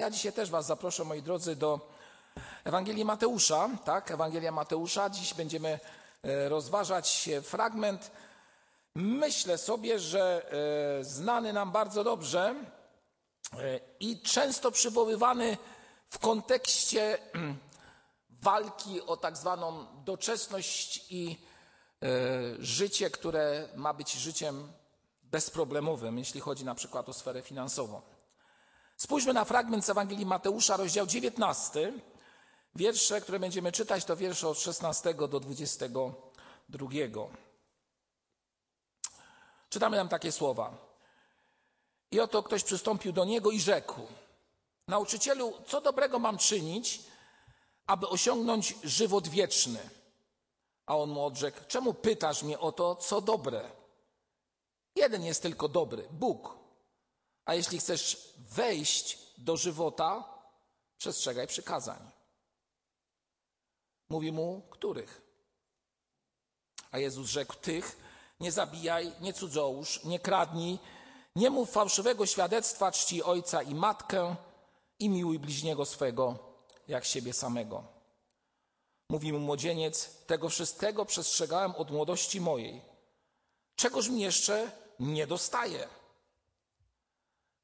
Ja dzisiaj też Was zaproszę, moi drodzy, do Ewangelii Mateusza. Tak, Ewangelia Mateusza. Dziś będziemy e, rozważać fragment. Myślę sobie, że e, znany nam bardzo dobrze e, i często przywoływany w kontekście walki o tak zwaną doczesność i życie, które ma być życiem bezproblemowym, jeśli chodzi na przykład o sferę finansową. Spójrzmy na fragment z Ewangelii Mateusza, rozdział 19. Wiersze, które będziemy czytać, to wiersze od 16 do 22. Czytamy tam takie słowa. I oto ktoś przystąpił do niego i rzekł: Nauczycielu, co dobrego mam czynić, aby osiągnąć żywot wieczny? A on mu odrzekł: Czemu pytasz mnie o to, co dobre? Jeden jest tylko dobry Bóg. A jeśli chcesz wejść do żywota, przestrzegaj przykazań. Mówi mu, których? A Jezus rzekł: Tych, nie zabijaj, nie cudzołóż, nie kradnij, nie mów fałszywego świadectwa, czci ojca i matkę i miłuj bliźniego swego jak siebie samego. Mówi mu młodzieniec: Tego wszystkiego przestrzegałem od młodości mojej. Czegoż mi jeszcze nie dostaje?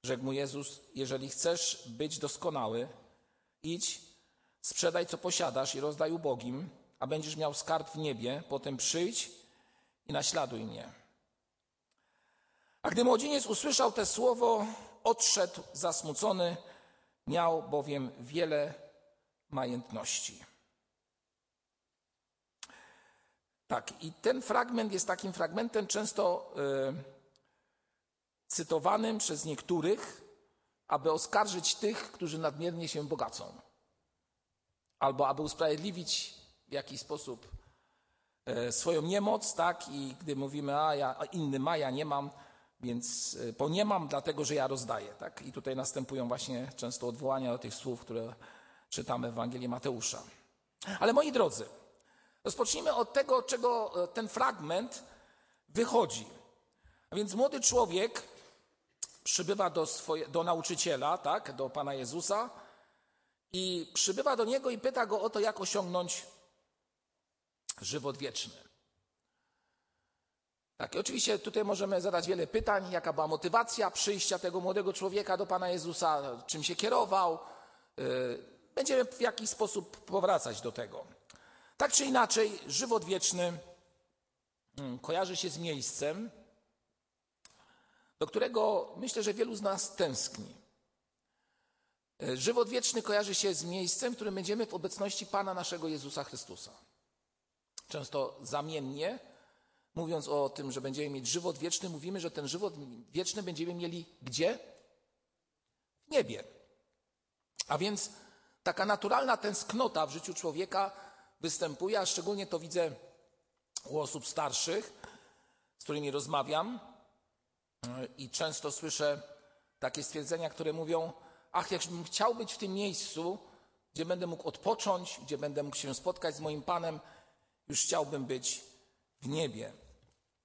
Rzekł mu Jezus: Jeżeli chcesz być doskonały, idź, sprzedaj co posiadasz i rozdaj ubogim, a będziesz miał skarb w niebie, potem przyjdź i naśladuj mnie. A gdy młodzieniec usłyszał te słowo, odszedł zasmucony, miał bowiem wiele majętności. Tak, i ten fragment jest takim fragmentem często y, cytowanym przez niektórych, aby oskarżyć tych, którzy nadmiernie się bogacą, albo aby usprawiedliwić w jakiś sposób y, swoją niemoc, tak? I gdy mówimy, a, ja, a inny ma, ja nie mam, więc y, bo nie mam, dlatego że ja rozdaję, tak? I tutaj następują właśnie często odwołania do tych słów, które czytamy w Ewangelii Mateusza. Ale moi drodzy, Rozpocznijmy od tego, czego e, ten fragment wychodzi. A więc młody człowiek przybywa do, swoje, do nauczyciela, tak, do Pana Jezusa i przybywa do niego i pyta go o to, jak osiągnąć żywot wieczny. Tak, i oczywiście tutaj możemy zadać wiele pytań, jaka była motywacja przyjścia tego młodego człowieka do Pana Jezusa, czym się kierował. E, będziemy w jakiś sposób powracać do tego. Tak czy inaczej, żywot wieczny mm, kojarzy się z miejscem, do którego myślę, że wielu z nas tęskni. E, żywot wieczny kojarzy się z miejscem, w którym będziemy w obecności Pana naszego Jezusa Chrystusa. Często zamiennie, mówiąc o tym, że będziemy mieć żywot wieczny, mówimy, że ten żywot wieczny będziemy mieli gdzie? W niebie. A więc taka naturalna tęsknota w życiu człowieka występuje, a szczególnie to widzę u osób starszych, z którymi rozmawiam i często słyszę takie stwierdzenia, które mówią: Ach, jakbym chciał być w tym miejscu, gdzie będę mógł odpocząć, gdzie będę mógł się spotkać z moim Panem, już chciałbym być w niebie.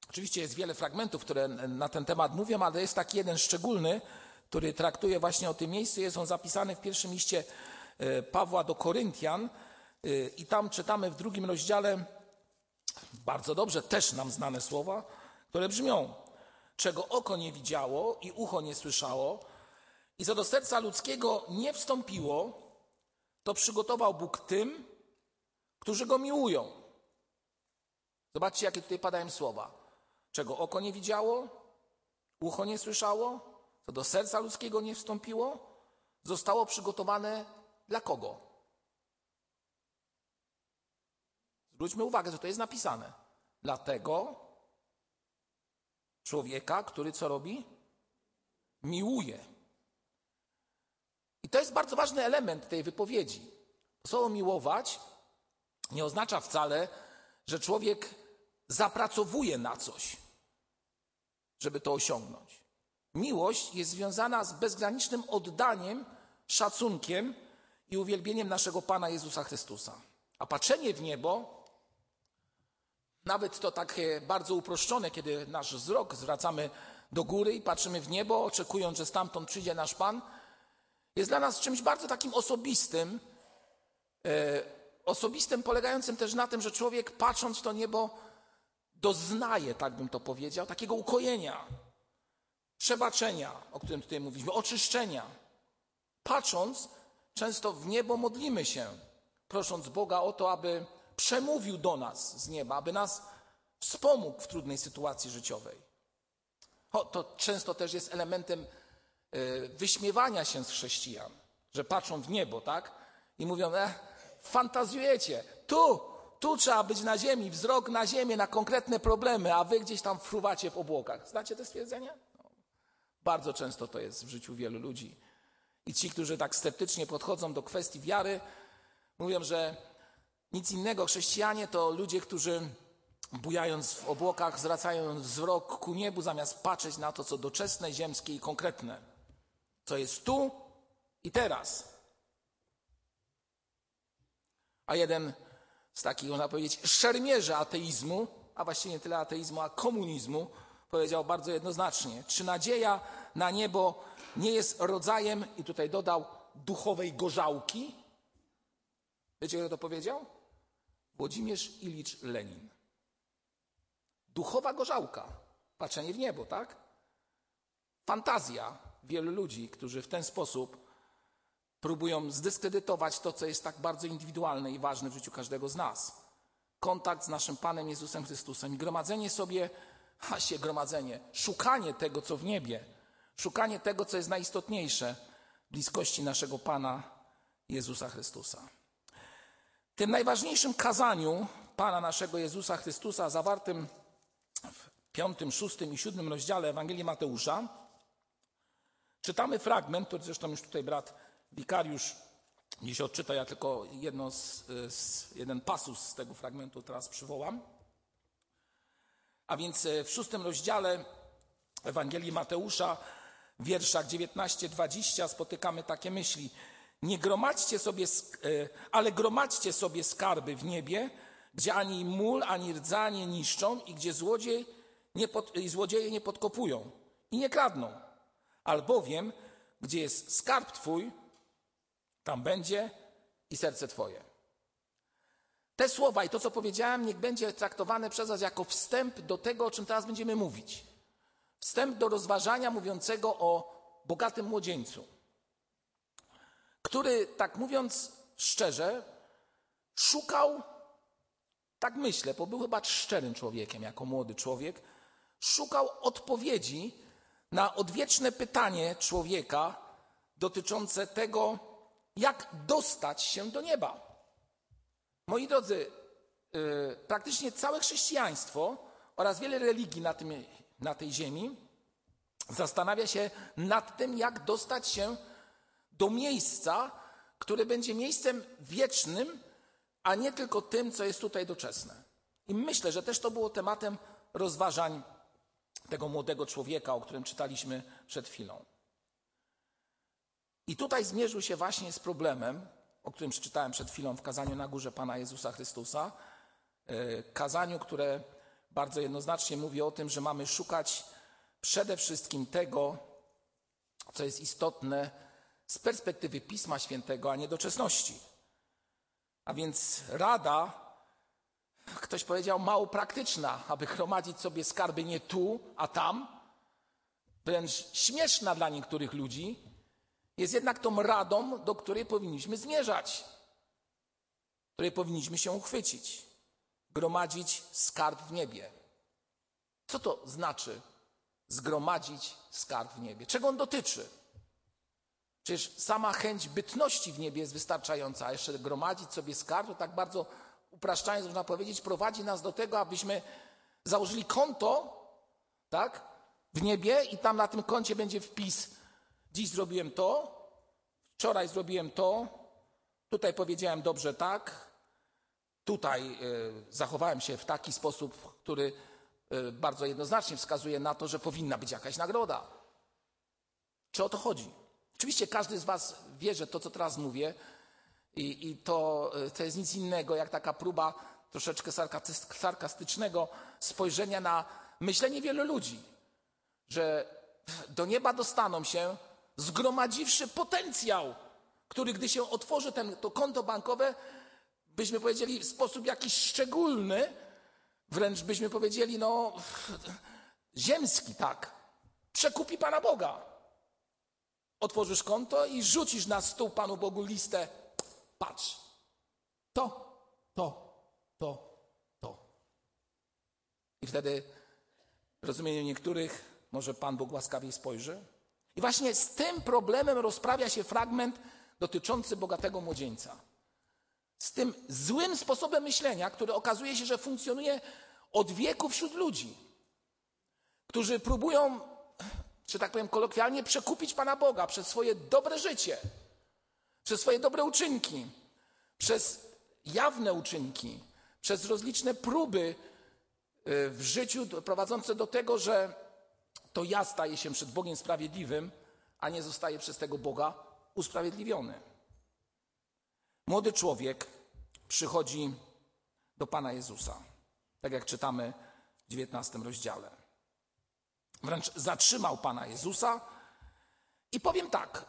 Oczywiście jest wiele fragmentów, które na ten temat mówią, ale jest taki jeden szczególny, który traktuje właśnie o tym miejscu. Jest on zapisany w pierwszym liście e, Pawła do Koryntian, Y, I tam czytamy w drugim rozdziale bardzo dobrze też nam znane słowa, które brzmią: Czego oko nie widziało i ucho nie słyszało, i co do serca ludzkiego nie wstąpiło, to przygotował Bóg tym, którzy go miłują. Zobaczcie, jakie tutaj padają słowa. Czego oko nie widziało, ucho nie słyszało, co do serca ludzkiego nie wstąpiło, zostało przygotowane dla kogo? Zwróćmy uwagę, że to jest napisane. Dlatego człowieka, który co robi? Miłuje. I to jest bardzo ważny element tej wypowiedzi. Słowo miłować nie oznacza wcale, że człowiek zapracowuje na coś, żeby to osiągnąć. Miłość jest związana z bezgranicznym oddaniem, szacunkiem i uwielbieniem naszego Pana Jezusa Chrystusa. A patrzenie w niebo nawet to takie bardzo uproszczone, kiedy nasz wzrok zwracamy do góry i patrzymy w niebo, oczekując, że stamtąd przyjdzie nasz Pan. jest dla nas czymś bardzo takim osobistym, e, osobistym polegającym też na tym, że człowiek patrząc w to niebo doznaje, tak bym to powiedział, takiego ukojenia, przebaczenia, o którym tutaj mówiliśmy, oczyszczenia. Patrząc często w niebo modlimy się, prosząc Boga o to, aby przemówił do nas z nieba, aby nas wspomógł w trudnej sytuacji życiowej. O, to często też jest elementem y, wyśmiewania się z chrześcijan, że patrzą w niebo, tak? I mówią, e, fantazjujecie, tu, tu trzeba być na ziemi, wzrok na ziemię, na konkretne problemy, a wy gdzieś tam fruwacie w obłokach. Znacie te stwierdzenia? No. Bardzo często to jest w życiu wielu ludzi. I ci, którzy tak sceptycznie podchodzą do kwestii wiary, mówią, że nic innego. Chrześcijanie to ludzie, którzy bujając w obłokach, zwracają wzrok ku niebu, zamiast patrzeć na to, co doczesne, ziemskie i konkretne, co jest tu i teraz. A jeden z takich, można powiedzieć, szermierzy ateizmu, a właściwie nie tyle ateizmu, a komunizmu, powiedział bardzo jednoznacznie: Czy nadzieja na niebo nie jest rodzajem, i tutaj dodał, duchowej gorzałki? Wiecie, kto to powiedział? Włodzimierz Ilicz Lenin. Duchowa gorzałka, patrzenie w niebo, tak? Fantazja wielu ludzi, którzy w ten sposób próbują zdyskredytować to, co jest tak bardzo indywidualne i ważne w życiu każdego z nas. Kontakt z naszym Panem Jezusem Chrystusem i gromadzenie sobie, a się gromadzenie, szukanie tego, co w niebie, szukanie tego, co jest najistotniejsze, bliskości naszego Pana Jezusa Chrystusa. Tym najważniejszym kazaniu Pana naszego Jezusa Chrystusa, zawartym w piątym, szóstym i siódmym rozdziale Ewangelii Mateusza, czytamy fragment, który zresztą już tutaj brat wikariusz dziś odczyta, ja tylko jedno z, z, jeden pasus z tego fragmentu teraz przywołam. A więc e, w szóstym rozdziale Ewangelii Mateusza, w wierszach 19-20 spotykamy takie myśli. Nie gromadźcie sobie, e, ale gromadźcie sobie skarby w niebie, gdzie ani mól, ani rdza nie niszczą i gdzie złodziej nie pod, i złodzieje nie podkopują i nie kradną. Albowiem, gdzie jest skarb Twój, tam będzie i serce Twoje. Te słowa i to, co powiedziałem, niech będzie traktowane przez nas jako wstęp do tego, o czym teraz będziemy mówić. Wstęp do rozważania mówiącego o bogatym młodzieńcu, który, tak mówiąc szczerze, szukał tak myślę, bo był chyba szczerym człowiekiem jako młody człowiek. Szukał odpowiedzi na odwieczne pytanie człowieka dotyczące tego, jak dostać się do nieba. Moi drodzy, yy, praktycznie całe chrześcijaństwo oraz wiele religii na, tym, na tej ziemi zastanawia się nad tym, jak dostać się do miejsca, które będzie miejscem wiecznym, a nie tylko tym, co jest tutaj doczesne. I myślę, że też to było tematem rozważań tego młodego człowieka, o którym czytaliśmy przed chwilą. I tutaj zmierzył się właśnie z problemem, o którym przeczytałem przed chwilą w kazaniu na górze Pana Jezusa Chrystusa. E, kazaniu, które bardzo jednoznacznie mówi o tym, że mamy szukać przede wszystkim tego, co jest istotne z perspektywy Pisma Świętego, a nie doczesności. A więc rada, ktoś powiedział, mało praktyczna, aby gromadzić sobie skarby nie tu, a tam, wręcz śmieszna dla niektórych ludzi, jest jednak tą radą, do której powinniśmy zmierzać, której powinniśmy się uchwycić. Gromadzić skarb w niebie. Co to znaczy zgromadzić skarb w niebie? Czego on dotyczy? Przecież sama chęć bytności w niebie jest wystarczająca, a jeszcze gromadzić sobie skarb, to tak bardzo upraszczając można powiedzieć, prowadzi nas do tego, abyśmy założyli konto, tak, w niebie i tam na tym koncie będzie wpis dziś zrobiłem to, wczoraj zrobiłem to, tutaj powiedziałem dobrze tak, tutaj y, zachowałem się w taki sposób, który y, bardzo jednoznacznie wskazuje na to, że powinna być jakaś nagroda. Czy o to chodzi? Oczywiście każdy z Was wie, że to, co teraz mówię, i, i to, to jest nic innego jak taka próba troszeczkę sarkastycznego spojrzenia na myślenie wielu ludzi, że do nieba dostaną się zgromadziwszy potencjał, który gdy się otworzy ten, to konto bankowe, byśmy powiedzieli w sposób jakiś szczególny, wręcz byśmy powiedzieli, no, ziemski, tak, przekupi Pana Boga. Otworzysz konto i rzucisz na stół Panu Bogu listę. Patrz, to, to, to, to. I wtedy w rozumieniu niektórych może Pan Bóg łaskawiej spojrzy. I właśnie z tym problemem rozprawia się fragment dotyczący bogatego młodzieńca. Z tym złym sposobem myślenia, który okazuje się, że funkcjonuje od wieku wśród ludzi, którzy próbują, że tak powiem kolokwialnie, przekupić Pana Boga przez swoje dobre życie, przez swoje dobre uczynki, przez jawne uczynki, przez rozliczne próby y, w życiu prowadzące do tego, że to ja staję się przed Bogiem sprawiedliwym, a nie zostaję przez tego Boga usprawiedliwiony. Młody człowiek przychodzi do Pana Jezusa, tak jak czytamy w XIX rozdziale. Wręcz zatrzymał Pana Jezusa i powiem tak,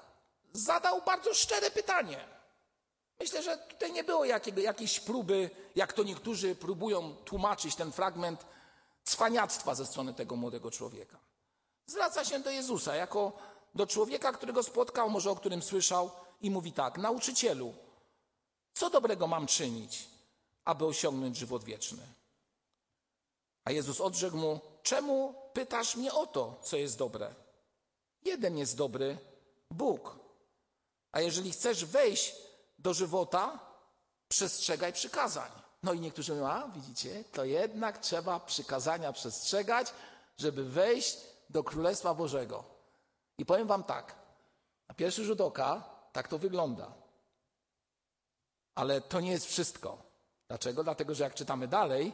zadał bardzo szczere pytanie. Myślę, że tutaj nie było jakiego, jakiejś próby, jak to niektórzy próbują tłumaczyć ten fragment cwaniactwa ze strony tego młodego człowieka. Zwraca się do Jezusa jako do człowieka, którego spotkał, może o którym słyszał, i mówi tak: Nauczycielu, co dobrego mam czynić, aby osiągnąć żywot wieczny? A Jezus odrzekł mu: Czemu pytasz mnie o to, co jest dobre? Jeden jest dobry Bóg. A jeżeli chcesz wejść do żywota, przestrzegaj przykazań. No i niektórzy mówią: A widzicie, to jednak trzeba przykazania przestrzegać, żeby wejść do Królestwa Bożego. I powiem Wam tak: na pierwszy rzut oka tak to wygląda. Ale to nie jest wszystko. Dlaczego? Dlatego, że jak czytamy dalej,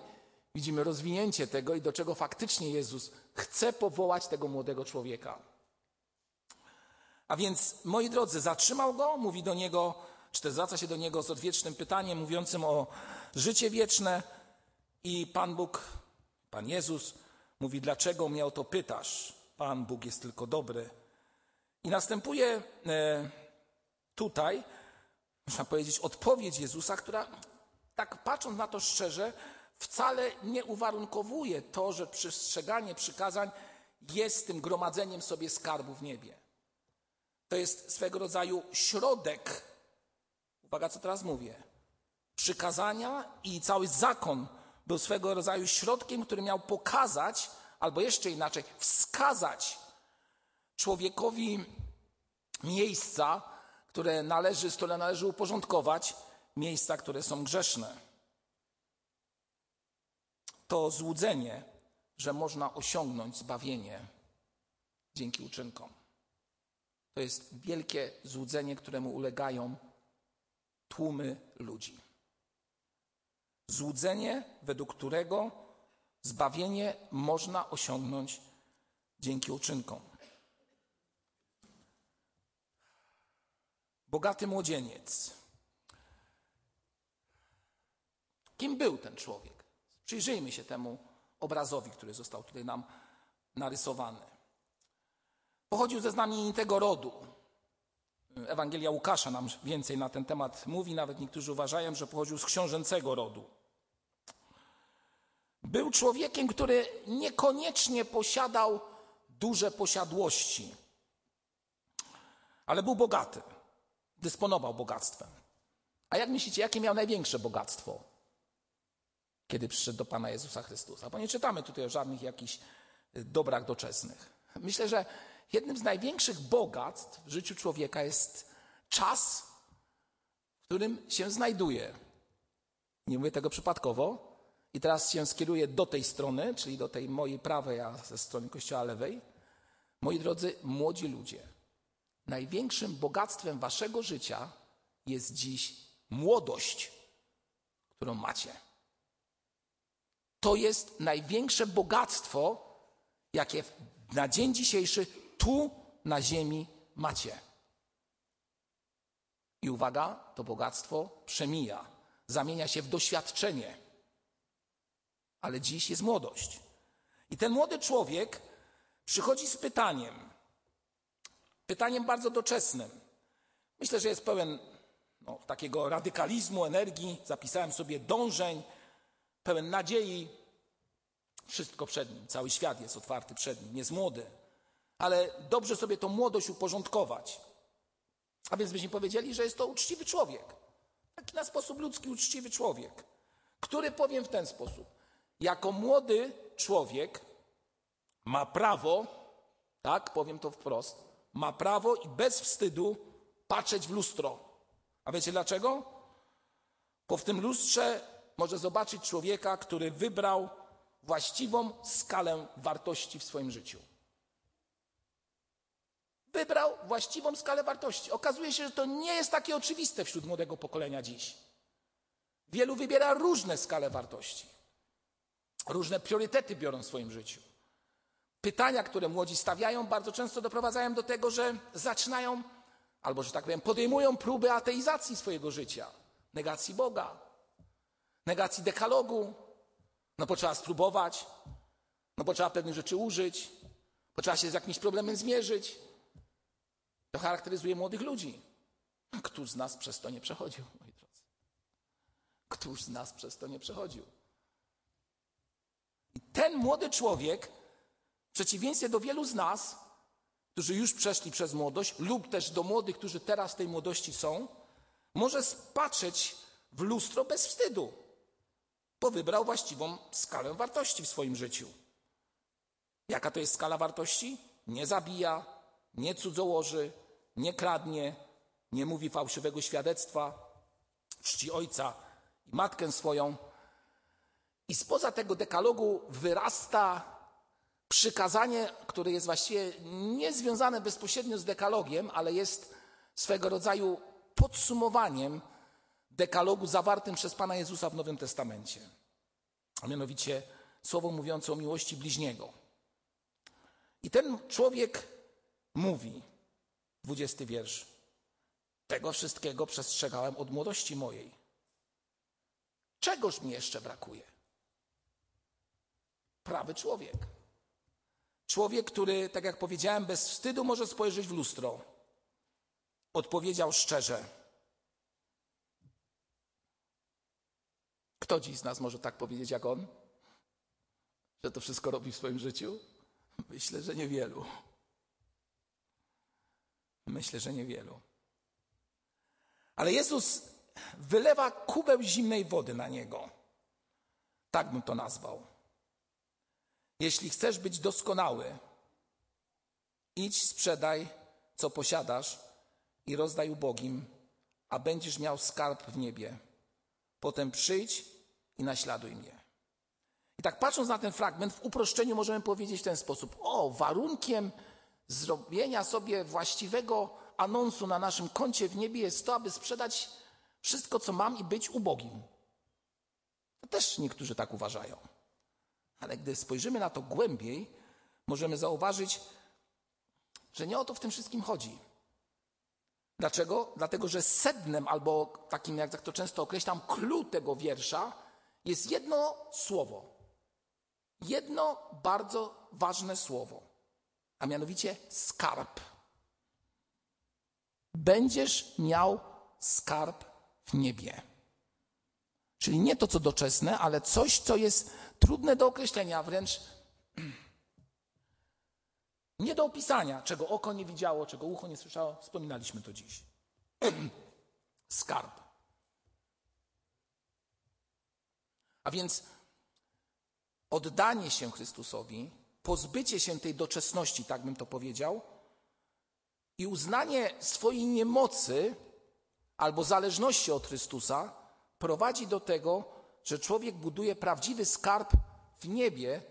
widzimy rozwinięcie tego i do czego faktycznie Jezus chce powołać tego młodego człowieka. A więc, moi drodzy, zatrzymał go, mówi do niego, czy też zwraca się do niego z odwiecznym pytaniem mówiącym o życie wieczne i Pan Bóg, Pan Jezus mówi, dlaczego mnie o to pytasz? Pan Bóg jest tylko dobry. I następuje e, tutaj, można powiedzieć, odpowiedź Jezusa, która, tak patrząc na to szczerze, wcale nie uwarunkowuje to, że przestrzeganie przykazań jest tym gromadzeniem sobie skarbu w niebie. To jest swego rodzaju środek. Uwaga, co teraz mówię. Przykazania i cały zakon był swego rodzaju środkiem, który miał pokazać, albo jeszcze inaczej, wskazać człowiekowi miejsca, które należy, które należy uporządkować, miejsca, które są grzeszne. To złudzenie, że można osiągnąć zbawienie dzięki uczynkom. To jest wielkie złudzenie, któremu ulegają tłumy ludzi. Złudzenie, według którego zbawienie można osiągnąć dzięki uczynkom. Bogaty młodzieniec. Kim był ten człowiek? Przyjrzyjmy się temu obrazowi, który został tutaj nam narysowany. Pochodził ze znamienitego rodu. Ewangelia Łukasza nam więcej na ten temat mówi, nawet niektórzy uważają, że pochodził z książęcego rodu. Był człowiekiem, który niekoniecznie posiadał duże posiadłości, ale był bogaty, dysponował bogactwem. A jak myślicie, jakie miał największe bogactwo, kiedy przyszedł do Pana Jezusa Chrystusa? Bo nie czytamy tutaj o żadnych jakichś dobrach doczesnych. Myślę, że jednym z największych bogactw w życiu człowieka jest czas, w którym się znajduje. Nie mówię tego przypadkowo, i teraz się skieruję do tej strony, czyli do tej mojej prawej, a ze strony kościoła lewej. Moi drodzy, młodzi ludzie, największym bogactwem waszego życia jest dziś młodość, którą macie. To jest największe bogactwo, jakie na dzień dzisiejszy tu na ziemi macie. I uwaga, to bogactwo przemija, zamienia się w doświadczenie ale dziś jest młodość. I ten młody człowiek przychodzi z pytaniem: pytaniem bardzo doczesnym. Myślę, że jest pełen no, takiego radykalizmu, energii. Zapisałem sobie dążeń, pełen nadziei. Wszystko przed nim, cały świat jest otwarty przed nim, jest młody. Ale dobrze sobie tą młodość uporządkować. A więc byśmy powiedzieli, że jest to uczciwy człowiek. Taki na sposób ludzki uczciwy człowiek, który powiem w ten sposób. Jako młody człowiek ma prawo, tak, powiem to wprost, ma prawo i bez wstydu patrzeć w lustro. A wiecie dlaczego? Bo w tym lustrze może zobaczyć człowieka, który wybrał właściwą skalę wartości w swoim życiu. Wybrał właściwą skalę wartości. Okazuje się, że to nie jest takie oczywiste wśród młodego pokolenia dziś. Wielu wybiera różne skale wartości. Różne priorytety biorą w swoim życiu. Pytania, które młodzi stawiają, bardzo często doprowadzają do tego, że zaczynają, albo że tak powiem, podejmują próby ateizacji swojego życia, negacji Boga, negacji dekalogu. No bo trzeba spróbować, no bo trzeba pewnych rzeczy użyć, bo trzeba się z jakimś problemem zmierzyć. To charakteryzuje młodych ludzi. Któż z nas przez to nie przechodził, moi drodzy? Któż z nas przez to nie przechodził? I ten młody człowiek, w przeciwieństwie do wielu z nas, którzy już przeszli przez młodość, lub też do młodych, którzy teraz w tej młodości są, może spatrzeć w lustro bez wstydu, bo wybrał właściwą skalę wartości w swoim życiu. Jaka to jest skala wartości? Nie zabija, nie cudzołoży, nie kradnie, nie mówi fałszywego świadectwa, czci ojca i matkę swoją. I spoza tego dekalogu wyrasta przykazanie, które jest właściwie niezwiązane bezpośrednio z dekalogiem, ale jest swego rodzaju podsumowaniem dekalogu zawartym przez Pana Jezusa w Nowym Testamencie. A mianowicie słowo mówiące o miłości bliźniego. I ten człowiek mówi, dwudziesty wiersz, tego wszystkiego przestrzegałem od młodości mojej. Czegoż mi jeszcze brakuje? Prawy człowiek. Człowiek, który, tak jak powiedziałem, bez wstydu może spojrzeć w lustro. Odpowiedział szczerze. Kto dziś z nas może tak powiedzieć jak on? Że to wszystko robi w swoim życiu? Myślę, że niewielu. Myślę, że niewielu. Ale Jezus wylewa kubeł zimnej wody na niego. Tak bym to nazwał. Jeśli chcesz być doskonały, idź, sprzedaj, co posiadasz i rozdaj ubogim, a będziesz miał skarb w niebie. Potem przyjdź i naśladuj mnie. I tak patrząc na ten fragment, w uproszczeniu możemy powiedzieć w ten sposób: O, warunkiem zrobienia sobie właściwego anonsu na naszym koncie w niebie jest to, aby sprzedać wszystko, co mam i być ubogim. To też niektórzy tak uważają. Ale gdy spojrzymy na to głębiej, możemy zauważyć, że nie o to w tym wszystkim chodzi. Dlaczego? Dlatego, że sednem albo takim, jak to często określam, clue tego wiersza jest jedno słowo. Jedno bardzo ważne słowo, a mianowicie skarb. Będziesz miał skarb w niebie. Czyli nie to, co doczesne, ale coś, co jest trudne do określenia, wręcz nie do opisania, czego oko nie widziało, czego ucho nie słyszało. Wspominaliśmy to dziś. Skarb. A więc oddanie się Chrystusowi, pozbycie się tej doczesności, tak bym to powiedział, i uznanie swojej niemocy albo zależności od Chrystusa prowadzi do tego, że człowiek buduje prawdziwy skarb w niebie,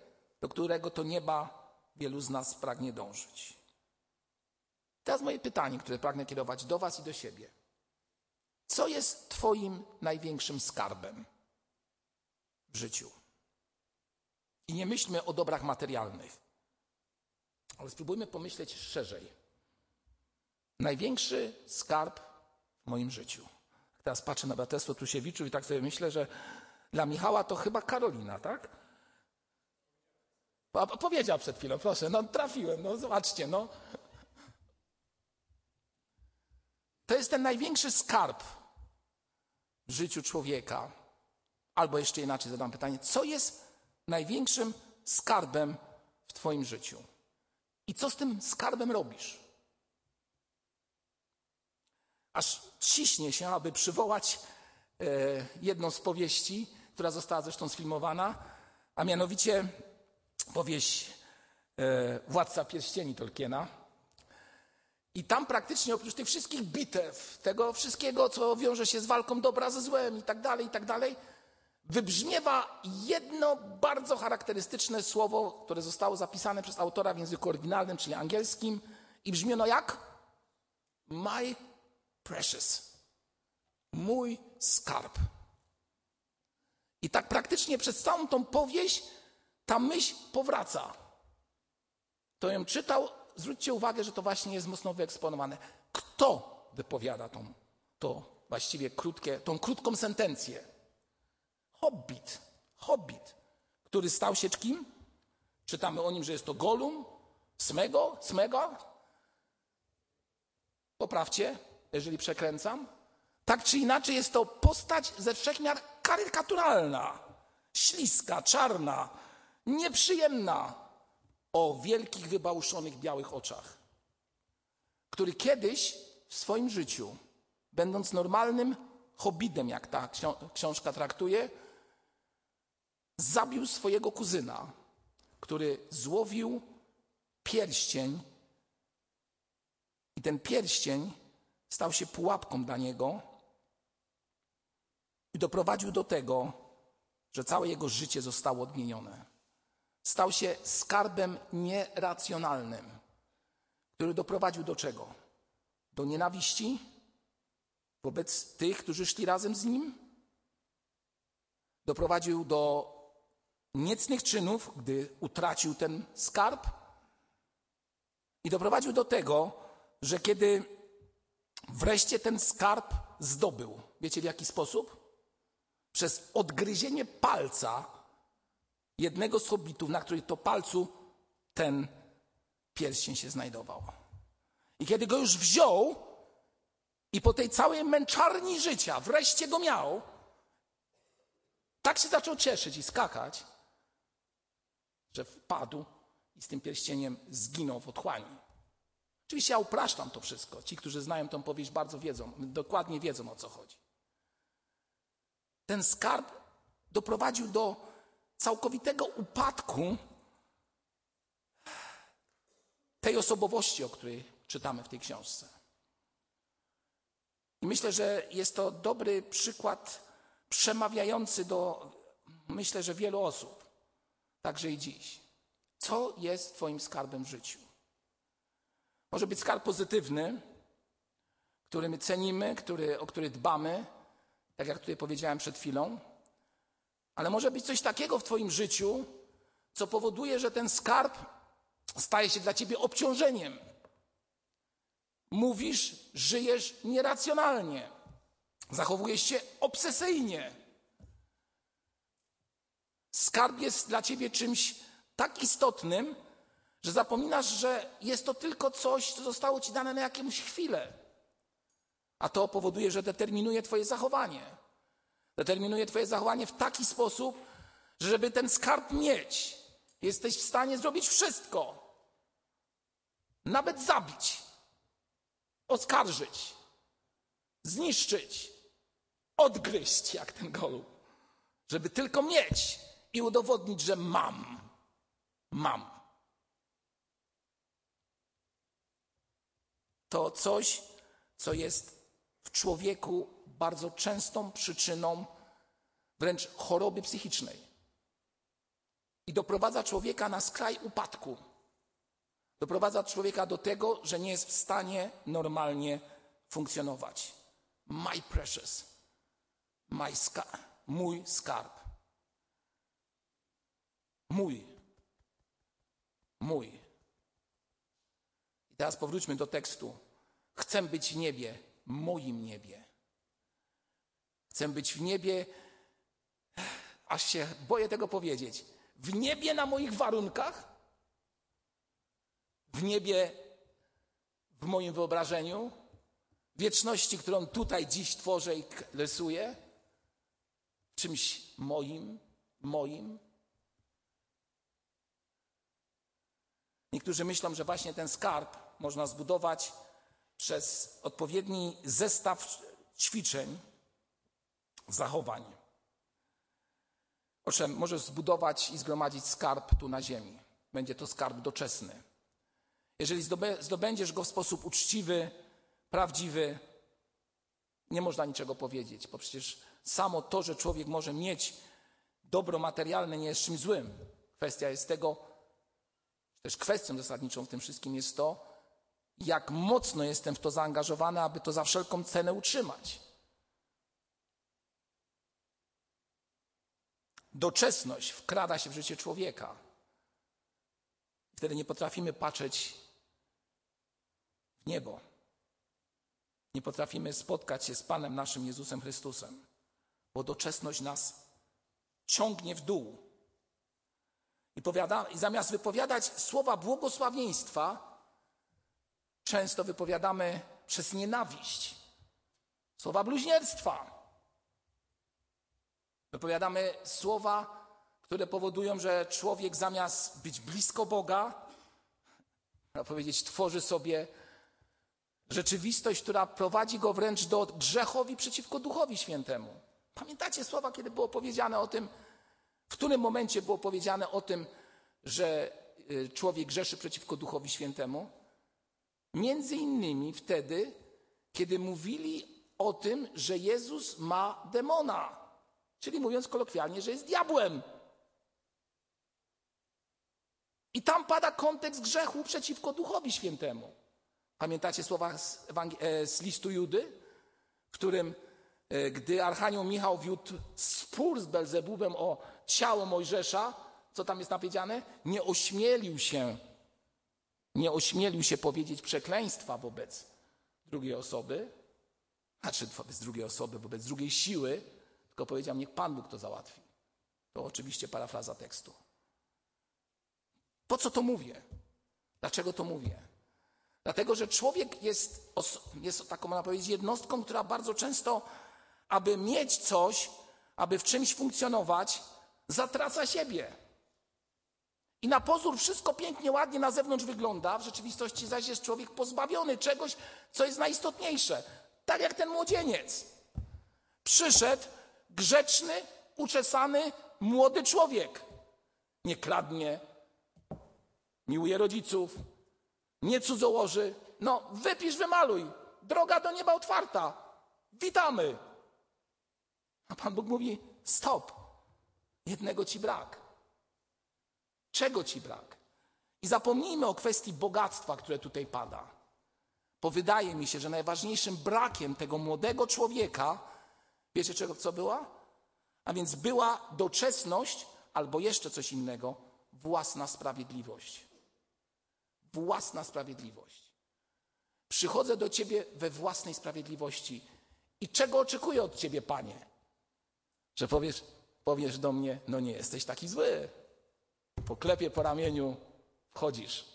do którego to nieba wielu z nas pragnie dążyć. Teraz moje pytanie, które pragnę kierować do Was i do siebie. Co jest Twoim największym skarbem w życiu? I nie myślmy o dobrach materialnych, ale spróbujmy pomyśleć szerzej. Największy skarb w moim życiu. Teraz patrzę na braterstwo Trusiewiczów i tak sobie myślę, że dla Michała to chyba Karolina, tak? Powiedział przed chwilą, proszę, no trafiłem, no zobaczcie, no. To jest ten największy skarb w życiu człowieka. Albo jeszcze inaczej zadam pytanie, co jest największym skarbem w Twoim życiu? I co z tym skarbem robisz? Aż ciśnie się, aby przywołać e, jedną z powieści, która została zresztą sfilmowana, a mianowicie powieść e, Władca Pierścieni Tolkiena. I tam praktycznie oprócz tych wszystkich bitew, tego wszystkiego, co wiąże się z walką dobra ze złem i tak dalej, i tak dalej, wybrzmiewa jedno bardzo charakterystyczne słowo, które zostało zapisane przez autora w języku oryginalnym, czyli angielskim i brzmiono jak? My precious. Mój skarb. I tak praktycznie przez całą tą powieść ta myśl powraca. To ją czytał, zwróćcie uwagę, że to właśnie jest mocno wyeksponowane. Kto wypowiada tą, to właściwie krótkie, tą krótką sentencję? Hobbit. Hobbit, który stał się kim? Czytamy o nim, że jest to Golum, Smego, Smega. Poprawcie, jeżeli przekręcam. Tak czy inaczej jest to postać ze wszechmiar karykaturalna, śliska, czarna, nieprzyjemna, o wielkich, wybałuszonych białych oczach, który kiedyś w swoim życiu, będąc normalnym hobbitem, jak ta książka traktuje, zabił swojego kuzyna, który złowił pierścień i ten pierścień stał się pułapką dla niego i doprowadził do tego, że całe jego życie zostało odmienione. Stał się skarbem nieracjonalnym, który doprowadził do czego? Do nienawiści wobec tych, którzy szli razem z nim. Doprowadził do niecnych czynów, gdy utracił ten skarb. I doprowadził do tego, że kiedy wreszcie ten skarb zdobył, wiecie w jaki sposób? Przez odgryzienie palca jednego z hobbitów, na której to palcu ten pierścień się znajdował. I kiedy go już wziął i po tej całej męczarni życia wreszcie go miał, tak się zaczął cieszyć i skakać, że wpadł i z tym pierścieniem zginął w otchłani. Oczywiście ja upraszczam to wszystko. Ci, którzy znają tę powieść, bardzo wiedzą, dokładnie wiedzą o co chodzi. Ten skarb doprowadził do całkowitego upadku tej osobowości, o której czytamy w tej książce. Myślę, że jest to dobry przykład przemawiający do, myślę, że wielu osób także i dziś. Co jest Twoim skarbem w życiu? Może być skarb pozytywny, który my cenimy, który, o który dbamy, tak jak tutaj powiedziałem przed chwilą, ale może być coś takiego w Twoim życiu, co powoduje, że ten skarb staje się dla Ciebie obciążeniem. Mówisz, żyjesz nieracjonalnie, zachowujesz się obsesyjnie. Skarb jest dla ciebie czymś tak istotnym, że zapominasz, że jest to tylko coś, co zostało ci dane na jakąś chwilę. A to powoduje, że determinuje Twoje zachowanie. Determinuje Twoje zachowanie w taki sposób, że żeby ten skarb mieć, jesteś w stanie zrobić wszystko. Nawet zabić, oskarżyć, zniszczyć, odgryźć jak ten golub, żeby tylko mieć i udowodnić, że mam. Mam. To coś, co jest w człowieku bardzo częstą przyczyną wręcz choroby psychicznej. I doprowadza człowieka na skraj upadku. Doprowadza człowieka do tego, że nie jest w stanie normalnie funkcjonować. My precious, my mój skarb. Mój. Mój. I teraz powróćmy do tekstu. Chcę być w niebie, moim niebie. Chcę być w niebie, aż się boję tego powiedzieć. W niebie na moich warunkach, w niebie w moim wyobrażeniu, wieczności, którą tutaj dziś tworzę i rysuję, czymś moim, moim. Niektórzy myślą, że właśnie ten skarb można zbudować przez odpowiedni zestaw ćwiczeń, zachowań. Owszem, możesz zbudować i zgromadzić skarb tu na ziemi. Będzie to skarb doczesny. Jeżeli zdobędziesz go w sposób uczciwy, prawdziwy, nie można niczego powiedzieć, bo przecież samo to, że człowiek może mieć dobro materialne, nie jest czymś złym. Kwestia jest tego, też kwestią zasadniczą w tym wszystkim jest to, jak mocno jestem w to zaangażowany, aby to za wszelką cenę utrzymać. Doczesność wkrada się w życie człowieka. Wtedy nie potrafimy patrzeć w niebo. Nie potrafimy spotkać się z Panem naszym Jezusem Chrystusem, bo doczesność nas ciągnie w dół. I, powiada, I zamiast wypowiadać słowa błogosławieństwa, często wypowiadamy przez nienawiść, słowa bluźnierstwa. Wypowiadamy słowa, które powodują, że człowiek zamiast być blisko Boga, można powiedzieć, tworzy sobie rzeczywistość, która prowadzi go wręcz do grzechowi przeciwko Duchowi Świętemu. Pamiętacie słowa, kiedy było powiedziane o tym, w którym momencie było powiedziane o tym, że y, człowiek grzeszy przeciwko Duchowi Świętemu? Między innymi wtedy, kiedy mówili o tym, że Jezus ma demona, czyli mówiąc kolokwialnie, że jest diabłem. I tam pada kontekst grzechu przeciwko Duchowi Świętemu. Pamiętacie słowa z, e, z listu Judy, w którym e, gdy Archanioł Michał wiódł spór z Belzebubem o ciało Mojżesza, co tam jest napowiedziane? Nie ośmielił się, nie ośmielił się powiedzieć przekleństwa wobec drugiej osoby, znaczy wobec drugiej osoby, wobec drugiej siły, tylko powiedział, niech Pan Bóg to załatwi. To oczywiście parafraza tekstu. Po co to mówię? Dlaczego to mówię? Dlatego, że człowiek jest, jest taką, można powiedzieć, jednostką, która bardzo często, aby mieć coś, aby w czymś funkcjonować, zatraca siebie. I na pozór wszystko pięknie, ładnie na zewnątrz wygląda, w rzeczywistości zaś jest człowiek pozbawiony czegoś, co jest najistotniejsze. Tak jak ten młodzieniec. Przyszedł grzeczny, uczesany, młody człowiek. Nie kradnie, miłuje rodziców, nie cudzołoży. No, wypisz, wymaluj. Droga do nieba otwarta. Witamy. A Pan Bóg mówi: stop. Jednego ci brak. Czego ci brak? I zapomnijmy o kwestii bogactwa, które tutaj pada. Bo wydaje mi się, że najważniejszym brakiem tego młodego człowieka, wiecie czego, co była? A więc była doczesność albo jeszcze coś innego, własna sprawiedliwość własna sprawiedliwość. Przychodzę do Ciebie we własnej sprawiedliwości. I czego oczekuję od Ciebie, Panie? Że powiesz, powiesz do mnie, no nie jesteś taki zły. Poklepie po ramieniu, wchodzisz.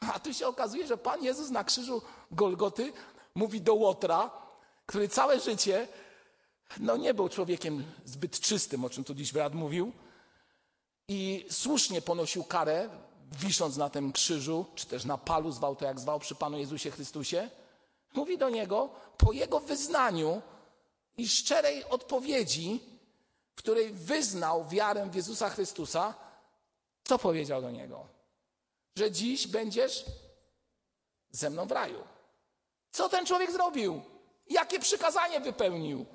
A tu się okazuje, że Pan Jezus na krzyżu Golgoty mówi do Łotra, który całe życie no nie był człowiekiem zbyt czystym, o czym tu dziś brat mówił, i słusznie ponosił karę wisząc na tym krzyżu, czy też na palu, zwał to jak zwał przy Panu Jezusie Chrystusie, mówi do niego po jego wyznaniu i szczerej odpowiedzi, w której wyznał wiarę w Jezusa Chrystusa, co powiedział do niego? Że dziś będziesz ze mną w raju. Co ten człowiek zrobił? Jakie przykazanie wypełnił?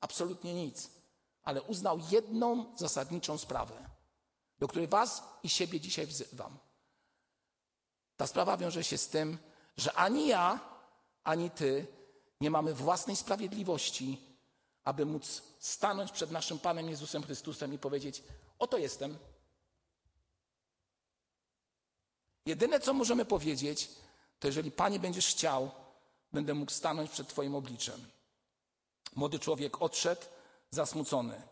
Absolutnie nic. Ale uznał jedną zasadniczą sprawę do której Was i siebie dzisiaj wzywam. Ta sprawa wiąże się z tym, że ani ja, ani Ty nie mamy własnej sprawiedliwości, aby móc stanąć przed naszym Panem Jezusem Chrystusem i powiedzieć: Oto jestem. Jedyne, co możemy powiedzieć, to jeżeli Panie będziesz chciał, będę mógł stanąć przed Twoim obliczem. Młody człowiek odszedł zasmucony,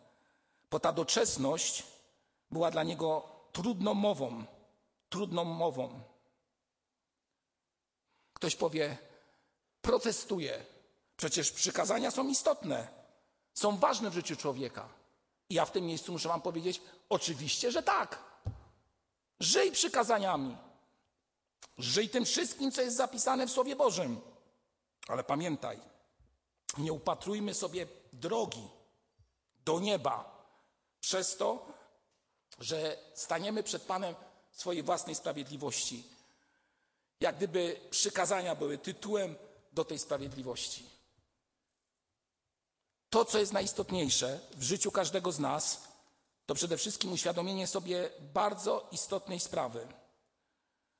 bo ta doczesność była dla niego trudną mową, trudną mową. Ktoś powie, protestuję. Przecież przykazania są istotne, są ważne w życiu człowieka. I ja w tym miejscu muszę Wam powiedzieć: oczywiście, że tak. Żyj przykazaniami. Żyj tym wszystkim, co jest zapisane w Słowie Bożym. Ale pamiętaj, nie upatrujmy sobie drogi do nieba przez to, że staniemy przed Panem swojej własnej sprawiedliwości. Jak gdyby przykazania były tytułem do tej sprawiedliwości. To, co jest najistotniejsze w życiu każdego z nas, to przede wszystkim uświadomienie sobie bardzo istotnej sprawy,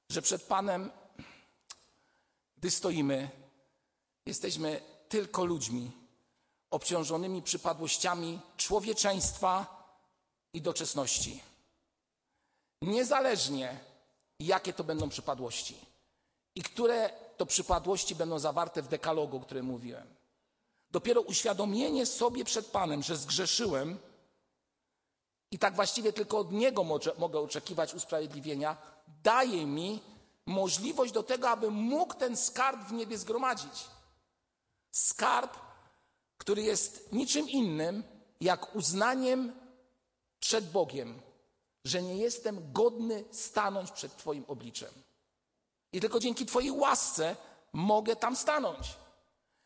że przed Panem, gdy stoimy, jesteśmy tylko ludźmi obciążonymi przypadłościami człowieczeństwa i doczesności. Niezależnie jakie to będą przypadłości i które to przypadłości będą zawarte w dekalogu, o którym mówiłem. Dopiero uświadomienie sobie przed Panem, że zgrzeszyłem i tak właściwie tylko od Niego mogę oczekiwać usprawiedliwienia, daje mi możliwość do tego, aby mógł ten skarb w niebie zgromadzić. Skarb, który jest niczym innym jak uznaniem przed Bogiem, że nie jestem godny stanąć przed Twoim obliczem. I tylko dzięki Twojej łasce mogę tam stanąć.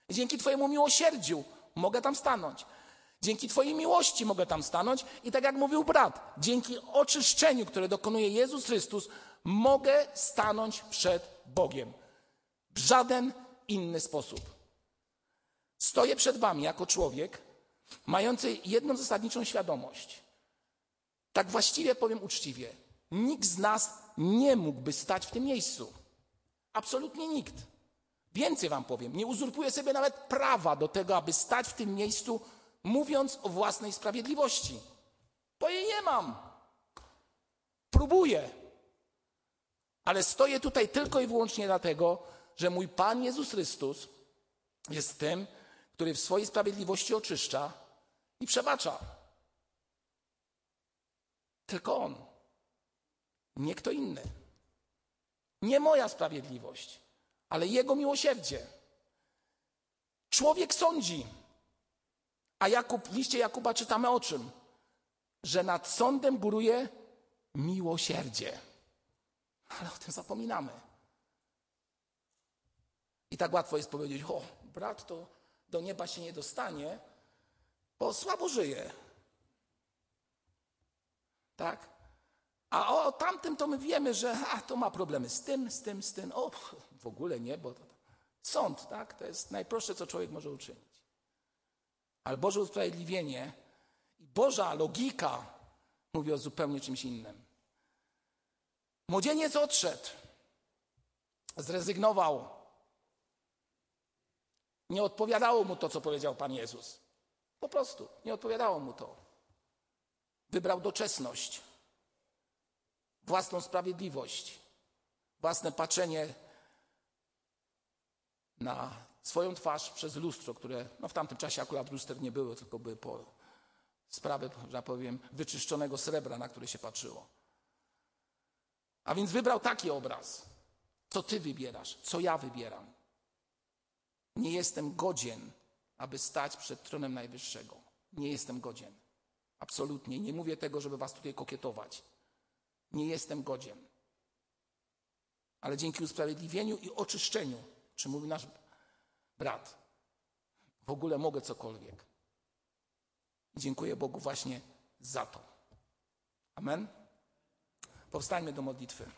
Dzięki Twojemu miłosierdziu mogę tam stanąć. Dzięki Twojej miłości mogę tam stanąć i tak jak mówił brat, dzięki oczyszczeniu, które dokonuje Jezus Chrystus, mogę stanąć przed Bogiem. W żaden inny sposób. Stoję przed Wami jako człowiek, mający jedną zasadniczą świadomość. Tak właściwie powiem uczciwie, nikt z nas nie mógłby stać w tym miejscu. Absolutnie nikt. Więcej Wam powiem, nie uzurpuję sobie nawet prawa do tego, aby stać w tym miejscu, mówiąc o własnej sprawiedliwości. Bo jej nie mam. Próbuję. Ale stoję tutaj tylko i wyłącznie dlatego, że mój Pan Jezus Chrystus jest tym, który w swojej sprawiedliwości oczyszcza i przebacza. Tylko On. Nie kto inny. Nie moja sprawiedliwość, ale Jego miłosierdzie. Człowiek sądzi. A Jakub, w liście Jakuba czytamy o czym? Że nad sądem góruje miłosierdzie. Ale o tym zapominamy. I tak łatwo jest powiedzieć, o, brat to do nieba się nie dostanie, bo słabo żyje. Tak? A o tamtym to my wiemy, że a, to ma problemy z tym, z tym, z tym. O, w ogóle nie, bo to, to sąd, tak? To jest najprostsze, co człowiek może uczynić. Ale Boże usprawiedliwienie i Boża logika mówi o zupełnie czymś innym. Młodzieniec odszedł, zrezygnował. Nie odpowiadało mu to, co powiedział Pan Jezus. Po prostu nie odpowiadało mu to. Wybrał doczesność, własną sprawiedliwość, własne patrzenie na swoją twarz przez lustro, które no w tamtym czasie akurat luster nie były, tylko były po sprawy, że tak powiem, wyczyszczonego srebra, na które się patrzyło. A więc wybrał taki obraz. Co ty wybierasz? Co ja wybieram? Nie jestem godzien, aby stać przed tronem Najwyższego. Nie jestem godzien. Absolutnie. Nie mówię tego, żeby was tutaj kokietować. Nie jestem godzien. Ale dzięki usprawiedliwieniu i oczyszczeniu, czy mówi nasz brat, w ogóle mogę cokolwiek. I dziękuję Bogu właśnie za to. Amen. Powstańmy do modlitwy.